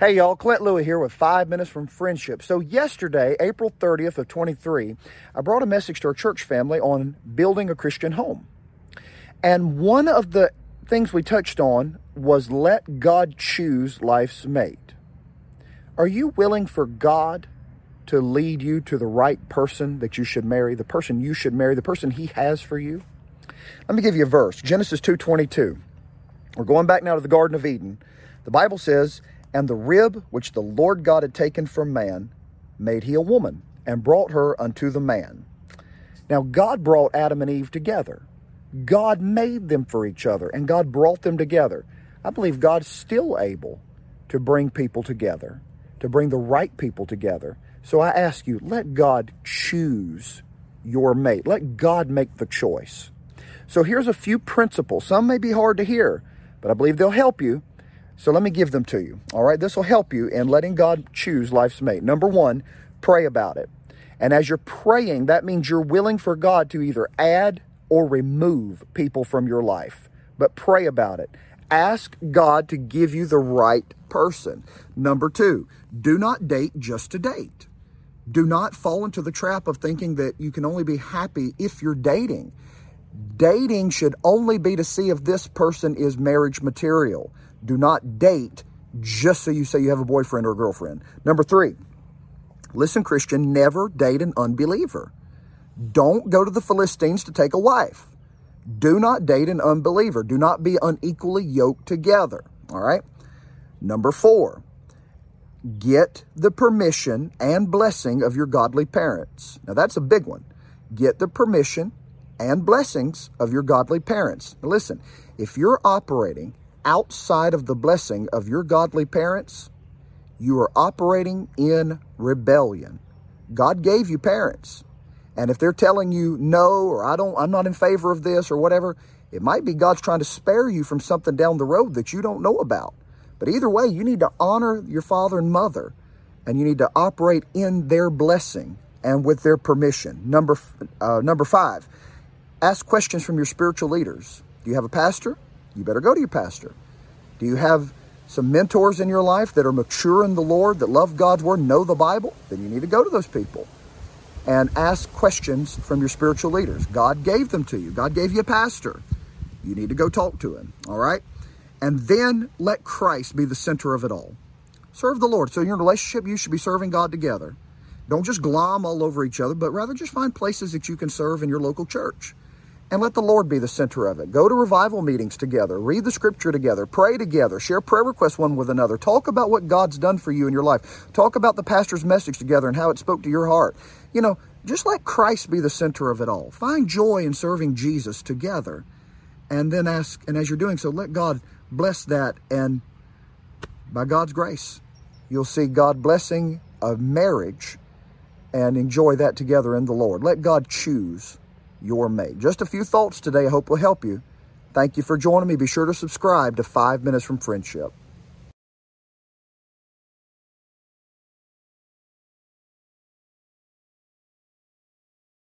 Hey y'all, Clint Louie here with 5 minutes from friendship. So yesterday, April 30th of 23, I brought a message to our church family on building a Christian home. And one of the things we touched on was let God choose life's mate. Are you willing for God to lead you to the right person that you should marry, the person you should marry, the person he has for you? Let me give you a verse. Genesis 2:22. We're going back now to the Garden of Eden. The Bible says, and the rib which the Lord God had taken from man made he a woman, and brought her unto the man. Now, God brought Adam and Eve together. God made them for each other, and God brought them together. I believe God's still able to bring people together, to bring the right people together. So I ask you, let God choose your mate. Let God make the choice. So here's a few principles. Some may be hard to hear, but I believe they'll help you so let me give them to you. All right, this will help you in letting God choose life's mate. Number one, pray about it. And as you're praying, that means you're willing for God to either add or remove people from your life. But pray about it. Ask God to give you the right person. Number two, do not date just to date. Do not fall into the trap of thinking that you can only be happy if you're dating. Dating should only be to see if this person is marriage material. Do not date just so you say you have a boyfriend or a girlfriend. Number three, listen, Christian, never date an unbeliever. Don't go to the Philistines to take a wife. Do not date an unbeliever. Do not be unequally yoked together. All right. Number four, get the permission and blessing of your godly parents. Now, that's a big one. Get the permission and blessings of your godly parents. Now, listen, if you're operating outside of the blessing of your godly parents, you are operating in rebellion. God gave you parents. And if they're telling you no or I don't I'm not in favor of this or whatever, it might be God's trying to spare you from something down the road that you don't know about. But either way, you need to honor your father and mother and you need to operate in their blessing and with their permission. Number uh, number 5. Ask questions from your spiritual leaders. Do you have a pastor? you better go to your pastor. Do you have some mentors in your life that are mature in the Lord, that love God's word, know the Bible? Then you need to go to those people and ask questions from your spiritual leaders. God gave them to you. God gave you a pastor. You need to go talk to him, all right? And then let Christ be the center of it all. Serve the Lord. So in your relationship, you should be serving God together. Don't just glom all over each other, but rather just find places that you can serve in your local church and let the Lord be the center of it. Go to revival meetings together, read the scripture together, pray together, share prayer requests one with another, talk about what God's done for you in your life, talk about the pastor's message together and how it spoke to your heart. You know, just let Christ be the center of it all. Find joy in serving Jesus together. And then ask, and as you're doing so, let God bless that. And by God's grace, you'll see God blessing a marriage and enjoy that together in the Lord. Let God choose your mate. Just a few thoughts today I hope will help you. Thank you for joining me. Be sure to subscribe to 5 Minutes from Friendship.